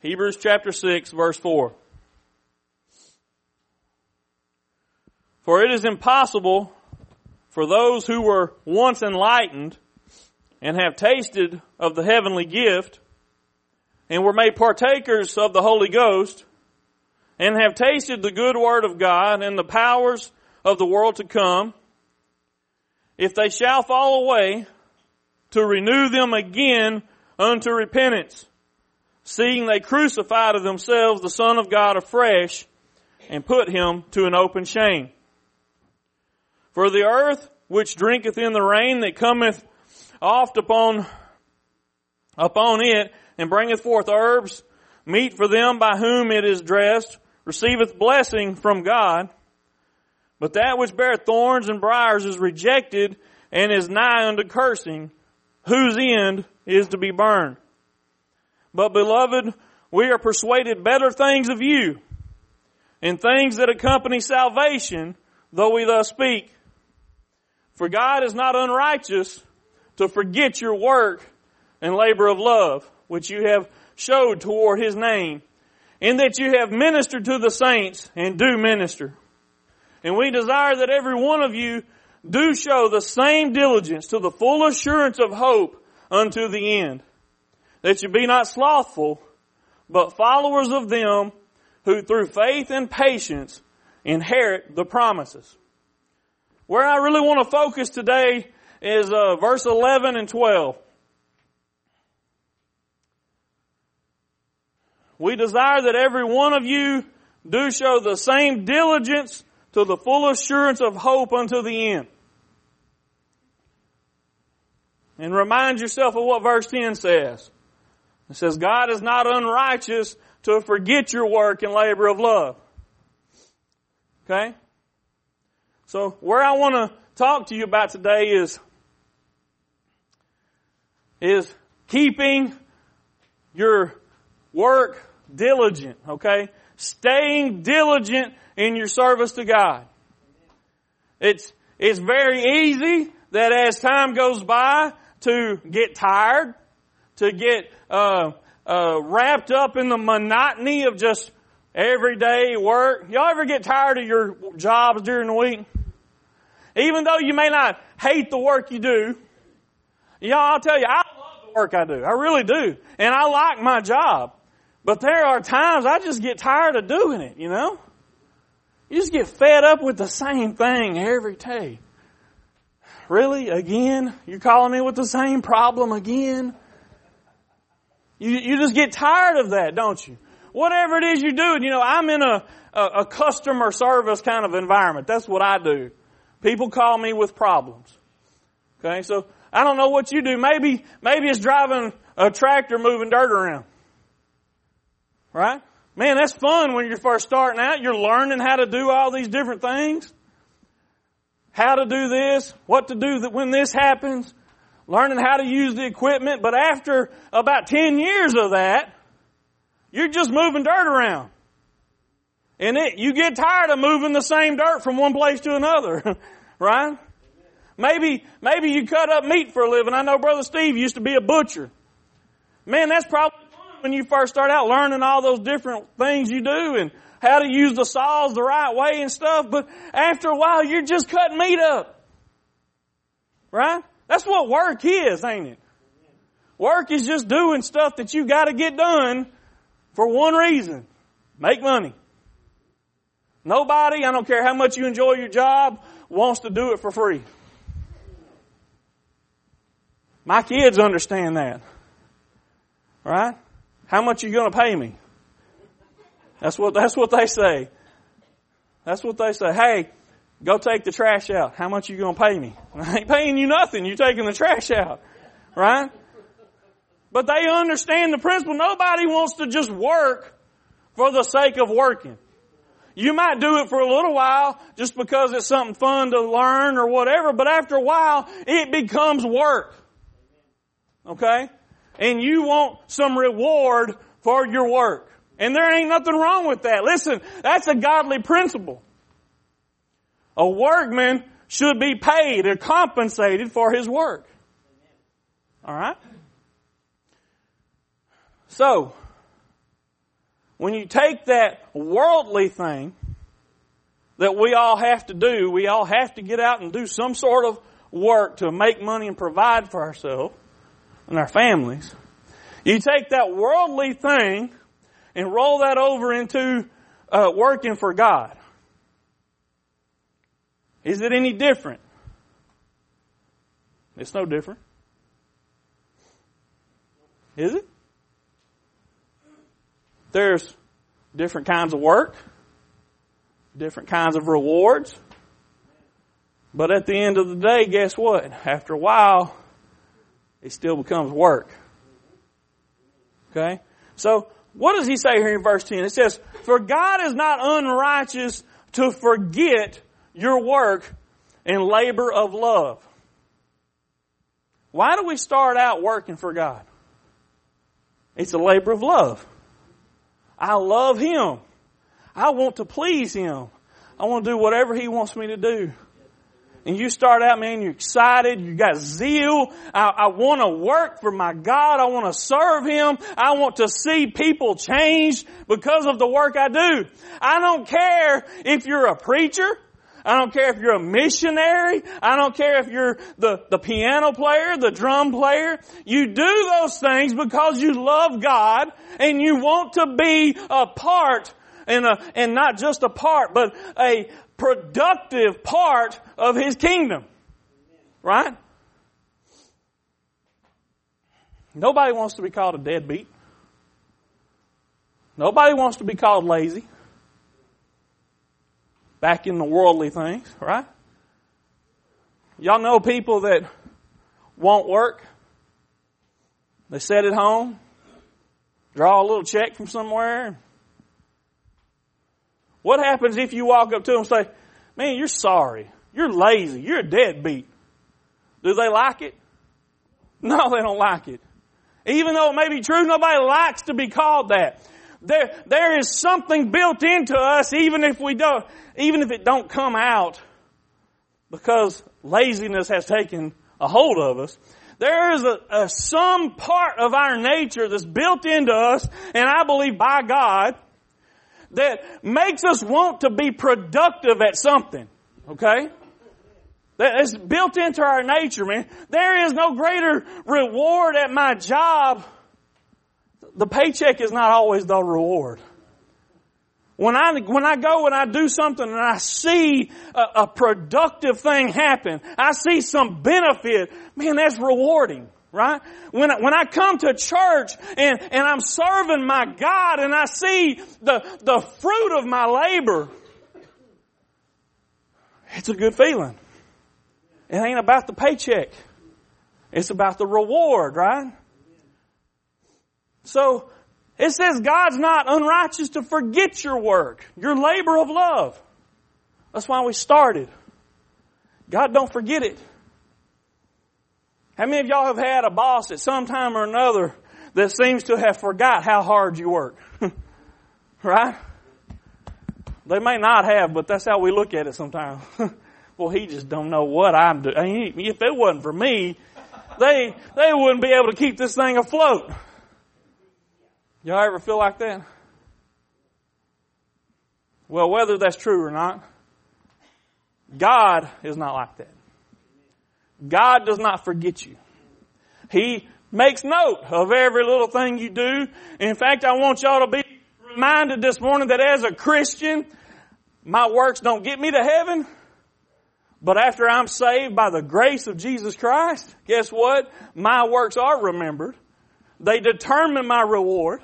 Hebrews chapter 6 verse 4. For it is impossible for those who were once enlightened and have tasted of the heavenly gift and were made partakers of the Holy Ghost and have tasted the good word of God and the powers of the world to come, if they shall fall away, to renew them again unto repentance, seeing they crucify to themselves the Son of God afresh and put him to an open shame. For the earth which drinketh in the rain that cometh oft upon, upon it and bringeth forth herbs, meat for them by whom it is dressed, receiveth blessing from God. But that which beareth thorns and briars is rejected and is nigh unto cursing, whose end is to be burned. But beloved, we are persuaded better things of you, and things that accompany salvation, though we thus speak. For God is not unrighteous to forget your work and labor of love, which you have showed toward His name, in that you have ministered to the saints and do minister. And we desire that every one of you do show the same diligence to the full assurance of hope unto the end. That you be not slothful, but followers of them who through faith and patience inherit the promises. Where I really want to focus today is uh, verse 11 and 12. We desire that every one of you do show the same diligence to the full assurance of hope unto the end. And remind yourself of what verse 10 says. It says, God is not unrighteous to forget your work and labor of love. Okay? So where I want to talk to you about today is, is keeping your work diligent, okay? Staying diligent in your service to God. It's, it's very easy that as time goes by to get tired, to get, uh, uh, wrapped up in the monotony of just everyday work. Y'all ever get tired of your jobs during the week? Even though you may not hate the work you do, y'all, I'll tell you, I love the work I do. I really do. And I like my job. But there are times I just get tired of doing it, you know? You just get fed up with the same thing every day. Really? Again? You're calling me with the same problem again? You, you just get tired of that, don't you? Whatever it is you do, doing, you know, I'm in a, a, a customer service kind of environment. That's what I do. People call me with problems. Okay, so I don't know what you do. Maybe, maybe it's driving a tractor moving dirt around. Right? Man, that's fun when you're first starting out. You're learning how to do all these different things. How to do this, what to do when this happens, learning how to use the equipment. But after about 10 years of that, you're just moving dirt around. And it, you get tired of moving the same dirt from one place to another, right? Maybe, maybe you cut up meat for a living. I know Brother Steve used to be a butcher. Man, that's probably fun when you first start out learning all those different things you do and how to use the saws the right way and stuff. But after a while, you're just cutting meat up. Right? That's what work is, ain't it? Work is just doing stuff that you gotta get done for one reason. Make money. Nobody, I don't care how much you enjoy your job, wants to do it for free. My kids understand that. Right? How much are you going to pay me? That's what, that's what they say. That's what they say. Hey, go take the trash out. How much are you going to pay me? I ain't paying you nothing. You're taking the trash out. Right? But they understand the principle. Nobody wants to just work for the sake of working. You might do it for a little while just because it's something fun to learn or whatever, but after a while, it becomes work. Okay? And you want some reward for your work. And there ain't nothing wrong with that. Listen, that's a godly principle. A workman should be paid or compensated for his work. Alright? So, when you take that worldly thing that we all have to do, we all have to get out and do some sort of work to make money and provide for ourselves and our families. You take that worldly thing and roll that over into uh, working for God. Is it any different? It's no different. Is it? There's different kinds of work, different kinds of rewards. But at the end of the day, guess what? After a while, it still becomes work. Okay? So, what does he say here in verse 10? It says, For God is not unrighteous to forget your work and labor of love. Why do we start out working for God? It's a labor of love. I love Him. I want to please Him. I want to do whatever He wants me to do. And you start out, man, you're excited, you got zeal. I, I want to work for my God. I want to serve Him. I want to see people change because of the work I do. I don't care if you're a preacher. I don't care if you're a missionary. I don't care if you're the, the piano player, the drum player. You do those things because you love God and you want to be a part and, a, and not just a part, but a productive part of His kingdom. Right? Nobody wants to be called a deadbeat. Nobody wants to be called lazy back in the worldly things, right? Y'all know people that won't work. They sit at home, draw a little check from somewhere. What happens if you walk up to them and say, man, you're sorry. You're lazy. You're a deadbeat. Do they like it? No, they don't like it. Even though it may be true, nobody likes to be called that. There, there is something built into us, even if we don't, even if it don't come out, because laziness has taken a hold of us. There is a, a some part of our nature that's built into us, and I believe by God, that makes us want to be productive at something. Okay? That is built into our nature, man. There is no greater reward at my job the paycheck is not always the reward. When I, when I go and I do something and I see a, a productive thing happen, I see some benefit, man, that's rewarding right? When I, when I come to church and, and I'm serving my God and I see the, the fruit of my labor, it's a good feeling. It ain't about the paycheck. It's about the reward, right? So, it says God's not unrighteous to forget your work, your labor of love. That's why we started. God don't forget it. How many of y'all have had a boss at some time or another that seems to have forgot how hard you work? right? They may not have, but that's how we look at it sometimes. well, he just don't know what I'm doing. If it wasn't for me, they, they wouldn't be able to keep this thing afloat. Y'all ever feel like that? Well, whether that's true or not, God is not like that. God does not forget you. He makes note of every little thing you do. In fact, I want y'all to be reminded this morning that as a Christian, my works don't get me to heaven. But after I'm saved by the grace of Jesus Christ, guess what? My works are remembered. They determine my reward.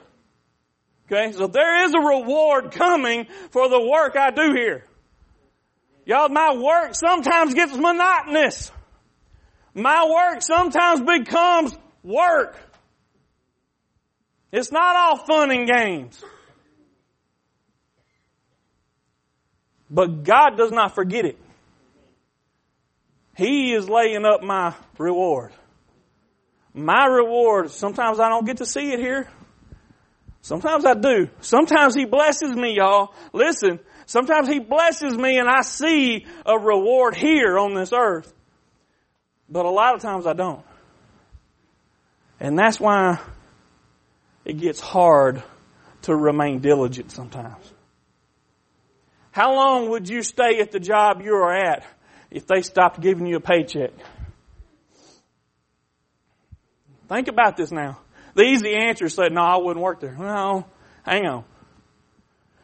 Okay, so there is a reward coming for the work I do here. Y'all, my work sometimes gets monotonous. My work sometimes becomes work. It's not all fun and games. But God does not forget it. He is laying up my reward. My reward, sometimes I don't get to see it here. Sometimes I do. Sometimes He blesses me, y'all. Listen, sometimes He blesses me and I see a reward here on this earth. But a lot of times I don't. And that's why it gets hard to remain diligent sometimes. How long would you stay at the job you are at if they stopped giving you a paycheck? Think about this now. These, the easy answer said, no, I wouldn't work there. No, hang on.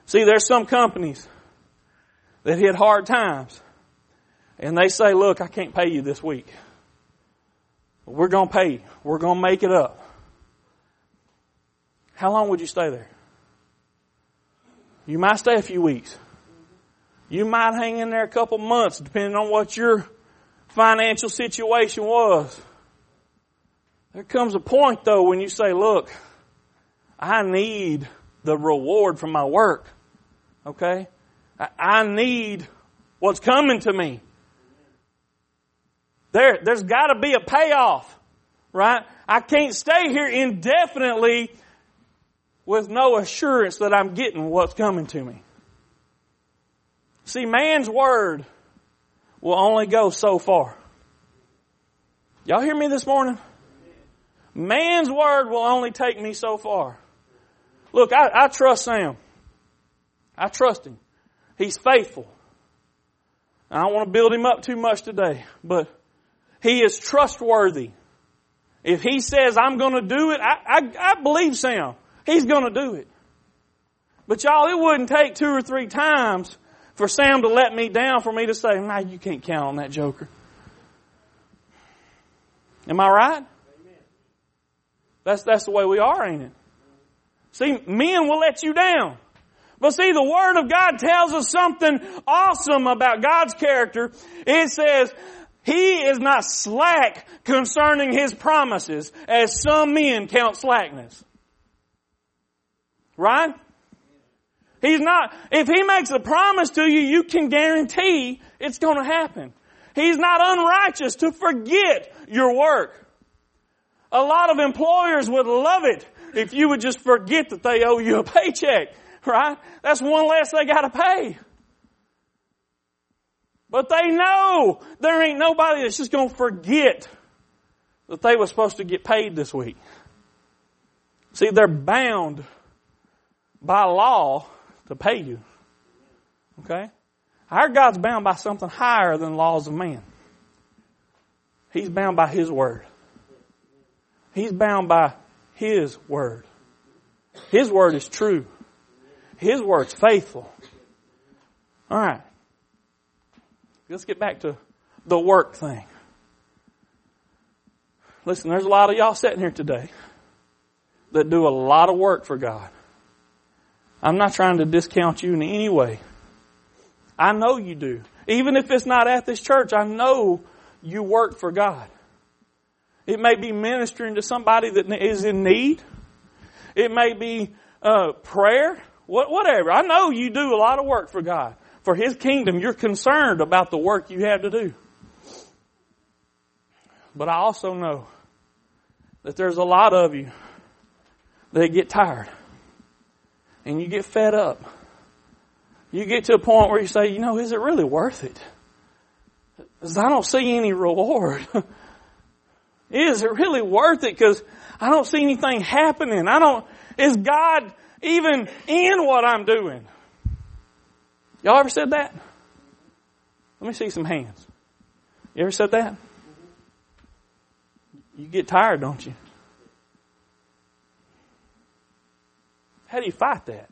See, there's some companies that hit hard times and they say, look, I can't pay you this week. But we're going to pay you. We're going to make it up. How long would you stay there? You might stay a few weeks. You might hang in there a couple months depending on what your financial situation was. There comes a point though when you say, look, I need the reward from my work. Okay? I need what's coming to me. There, there's gotta be a payoff. Right? I can't stay here indefinitely with no assurance that I'm getting what's coming to me. See, man's word will only go so far. Y'all hear me this morning? Man's word will only take me so far. Look, I, I trust Sam. I trust him. He's faithful. I don't want to build him up too much today, but he is trustworthy. If he says, I'm going to do it, I, I, I believe Sam. He's going to do it. But y'all, it wouldn't take two or three times for Sam to let me down for me to say, nah, you can't count on that joker. Am I right? That's, that's the way we are, ain't it? See, men will let you down. But see, the Word of God tells us something awesome about God's character. It says, He is not slack concerning His promises, as some men count slackness. Right? He's not, if He makes a promise to you, you can guarantee it's gonna happen. He's not unrighteous to forget your work. A lot of employers would love it if you would just forget that they owe you a paycheck, right? That's one less they gotta pay. But they know there ain't nobody that's just gonna forget that they were supposed to get paid this week. See, they're bound by law to pay you. Okay? Our God's bound by something higher than laws of man. He's bound by His Word. He's bound by His Word. His Word is true. His Word's faithful. Alright. Let's get back to the work thing. Listen, there's a lot of y'all sitting here today that do a lot of work for God. I'm not trying to discount you in any way. I know you do. Even if it's not at this church, I know you work for God. It may be ministering to somebody that is in need. It may be uh, prayer, whatever. I know you do a lot of work for God. For His kingdom, you're concerned about the work you have to do. But I also know that there's a lot of you that get tired and you get fed up. You get to a point where you say, you know, is it really worth it? Because I don't see any reward. Is it really worth it? Because I don't see anything happening. I don't, is God even in what I'm doing? Y'all ever said that? Let me see some hands. You ever said that? You get tired, don't you? How do you fight that?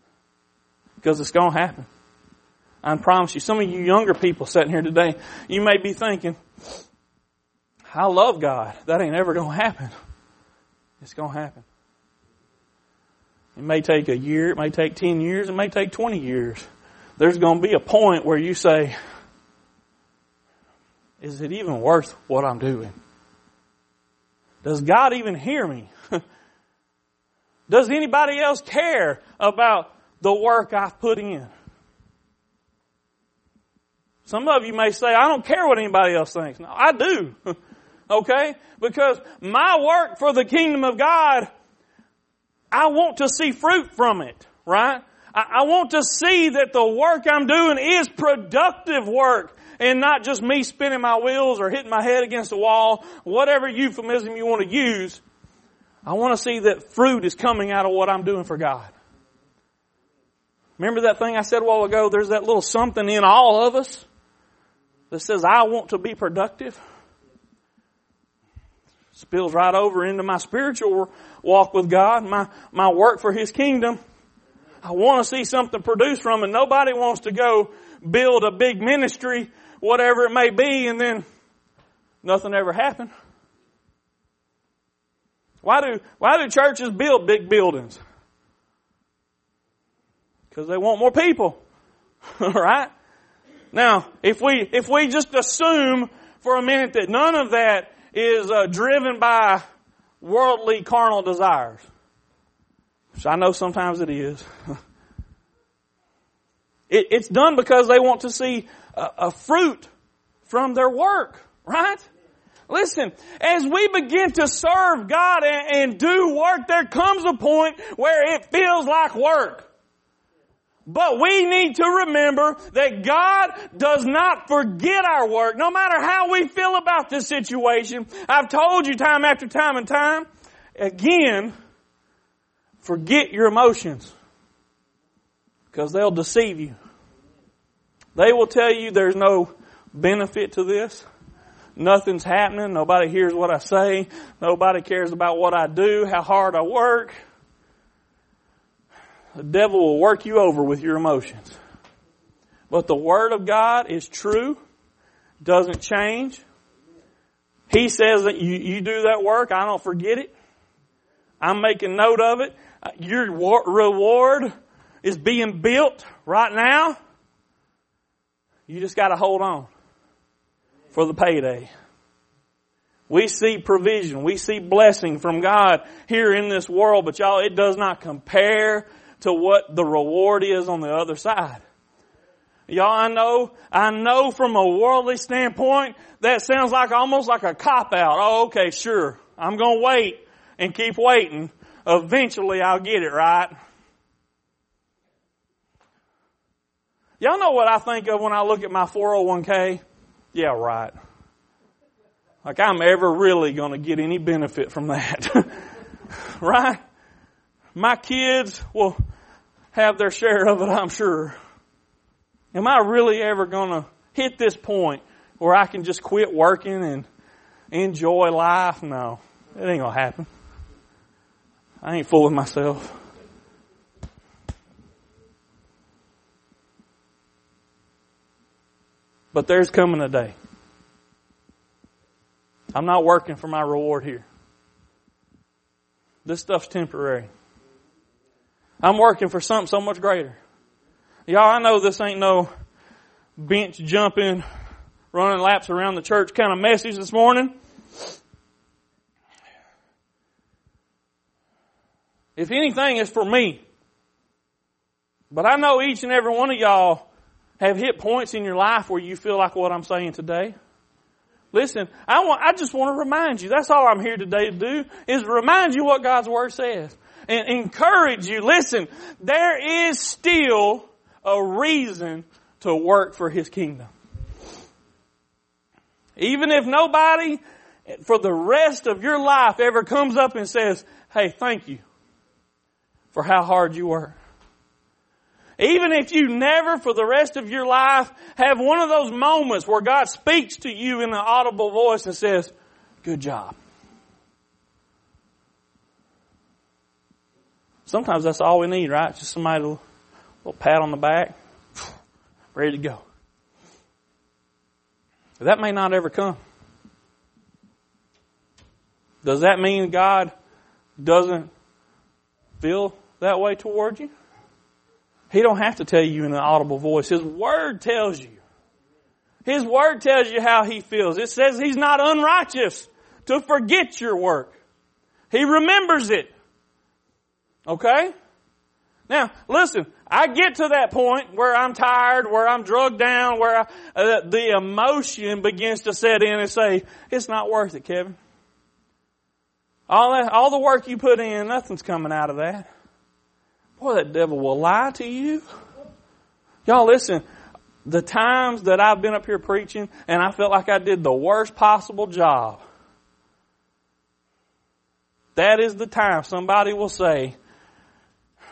Because it's going to happen. I promise you, some of you younger people sitting here today, you may be thinking, I love God. That ain't ever going to happen. It's going to happen. It may take a year, it may take 10 years, it may take 20 years. There's going to be a point where you say, is it even worth what I'm doing? Does God even hear me? Does anybody else care about the work I've put in? Some of you may say, I don't care what anybody else thinks. No, I do. Okay? Because my work for the kingdom of God, I want to see fruit from it, right? I, want to see that the work I'm doing is productive work and not just me spinning my wheels or hitting my head against the wall, whatever euphemism you want to use. I want to see that fruit is coming out of what I'm doing for God. Remember that thing I said a while ago? There's that little something in all of us that says, I want to be productive. Spills right over into my spiritual walk with God, my, my work for His kingdom. I want to see something produced from it. Nobody wants to go build a big ministry, whatever it may be, and then nothing ever happened. Why do, why do churches build big buildings? Because they want more people. right? Now, if we, if we just assume for a minute that none of that is uh, driven by worldly carnal desires, which I know sometimes it is. it, it's done because they want to see a, a fruit from their work, right? Listen, as we begin to serve God and, and, do work, there comes a point where it feels like work. But we need to remember that God does not forget our work, no matter how we feel about this situation. I've told you time after time and time. Again, forget your emotions. Because they'll deceive you. They will tell you there's no benefit to this. Nothing's happening. Nobody hears what I say. Nobody cares about what I do, how hard I work. The devil will work you over with your emotions. But the Word of God is true, doesn't change. He says that you, you do that work, I don't forget it. I'm making note of it. Your reward is being built right now. You just gotta hold on for the payday. We see provision. We see blessing from God here in this world, but y'all, it does not compare to what the reward is on the other side. Y'all, I know, I know from a worldly standpoint, that sounds like almost like a cop out. Oh, okay, sure. I'm gonna wait and keep waiting. Eventually I'll get it right. Y'all know what I think of when I look at my 401k? Yeah, right. Like I'm ever really gonna get any benefit from that. right? My kids will have their share of it, I'm sure. Am I really ever gonna hit this point where I can just quit working and enjoy life? No. It ain't gonna happen. I ain't fooling myself. But there's coming a day. I'm not working for my reward here. This stuff's temporary. I'm working for something so much greater. Y'all, I know this ain't no bench jumping, running laps around the church kind of message this morning. If anything, it's for me. But I know each and every one of y'all have hit points in your life where you feel like what I'm saying today. Listen, I want, I just want to remind you, that's all I'm here today to do, is remind you what God's Word says and encourage you. Listen, there is still a reason to work for His kingdom. Even if nobody for the rest of your life ever comes up and says, hey, thank you for how hard you work. Even if you never for the rest of your life have one of those moments where God speaks to you in an audible voice and says, good job. Sometimes that's all we need, right? Just somebody, a little, little pat on the back, ready to go. That may not ever come. Does that mean God doesn't feel that way toward you? He don't have to tell you in an audible voice. His word tells you. His word tells you how he feels. It says he's not unrighteous to forget your work. He remembers it. Okay? Now, listen, I get to that point where I'm tired, where I'm drugged down, where I, uh, the emotion begins to set in and say, it's not worth it, Kevin. All that, all the work you put in, nothing's coming out of that. Boy, that devil will lie to you. Y'all listen, the times that I've been up here preaching and I felt like I did the worst possible job, that is the time somebody will say,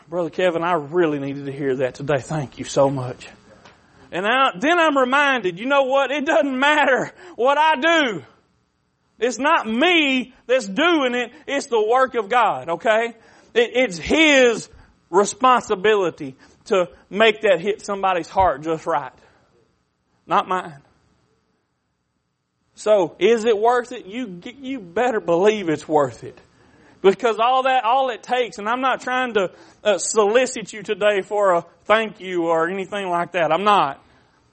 Brother Kevin, I really needed to hear that today. Thank you so much. And I, then I'm reminded, you know what? It doesn't matter what I do. It's not me that's doing it. It's the work of God, okay? It, it's His responsibility to make that hit somebody's heart just right. Not mine. So, is it worth it? You, you better believe it's worth it. Because all that, all it takes, and I'm not trying to uh, solicit you today for a thank you or anything like that. I'm not.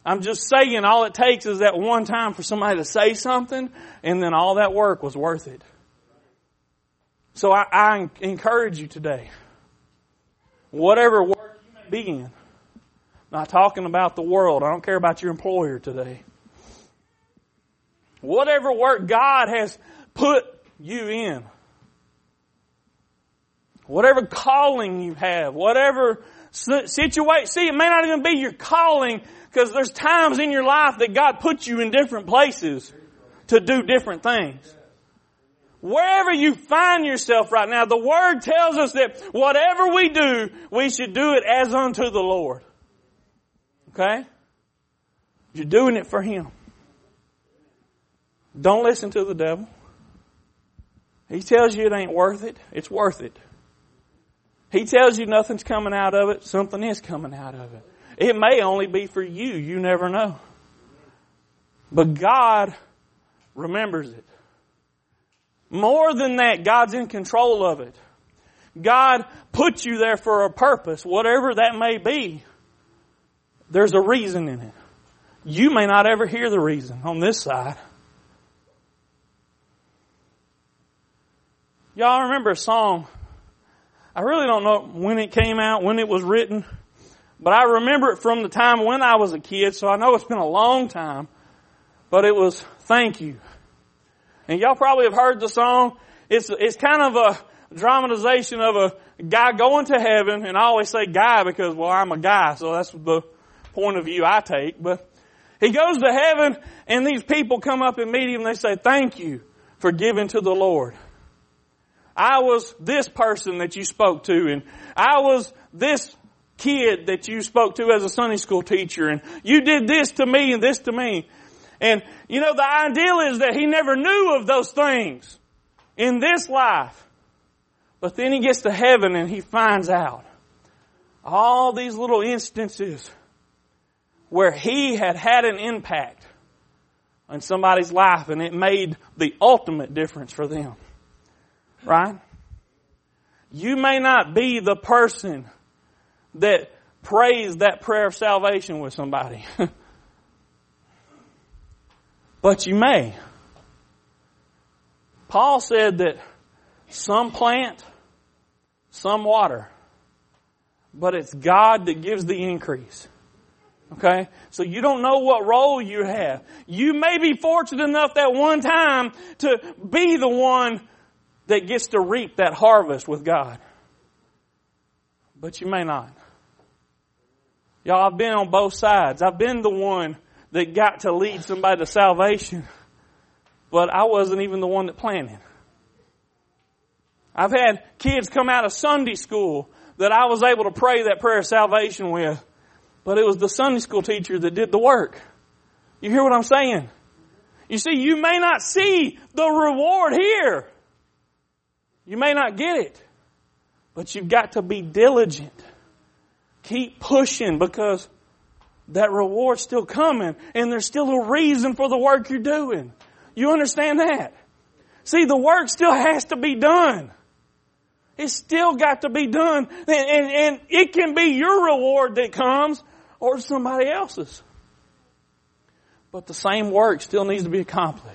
I'm just saying all it takes is that one time for somebody to say something and then all that work was worth it. So I, I encourage you today. Whatever work you may be in. Not talking about the world. I don't care about your employer today. Whatever work God has put you in. Whatever calling you have, whatever situation. See, it may not even be your calling because there's times in your life that God puts you in different places to do different things. Wherever you find yourself right now, the Word tells us that whatever we do, we should do it as unto the Lord. Okay? You're doing it for Him. Don't listen to the devil. He tells you it ain't worth it. It's worth it. He tells you nothing's coming out of it, something is coming out of it. It may only be for you, you never know. But God remembers it. More than that, God's in control of it. God put you there for a purpose, whatever that may be. There's a reason in it. You may not ever hear the reason on this side. Y'all remember a song I really don't know when it came out, when it was written, but I remember it from the time when I was a kid, so I know it's been a long time. But it was Thank You. And y'all probably have heard the song. It's, it's kind of a dramatization of a guy going to heaven, and I always say guy because, well, I'm a guy, so that's the point of view I take. But he goes to heaven, and these people come up and meet him, and they say, thank you for giving to the Lord. I was this person that you spoke to and I was this kid that you spoke to as a Sunday school teacher and you did this to me and this to me. And you know, the ideal is that he never knew of those things in this life. But then he gets to heaven and he finds out all these little instances where he had had an impact on somebody's life and it made the ultimate difference for them. Right? You may not be the person that prays that prayer of salvation with somebody. but you may. Paul said that some plant, some water, but it's God that gives the increase. Okay? So you don't know what role you have. You may be fortunate enough that one time to be the one that gets to reap that harvest with God. But you may not. Y'all, I've been on both sides. I've been the one that got to lead somebody to salvation, but I wasn't even the one that planted. I've had kids come out of Sunday school that I was able to pray that prayer of salvation with, but it was the Sunday school teacher that did the work. You hear what I'm saying? You see, you may not see the reward here. You may not get it, but you've got to be diligent. Keep pushing because that reward's still coming and there's still a reason for the work you're doing. You understand that? See, the work still has to be done. It's still got to be done. And, and, and it can be your reward that comes or somebody else's. But the same work still needs to be accomplished.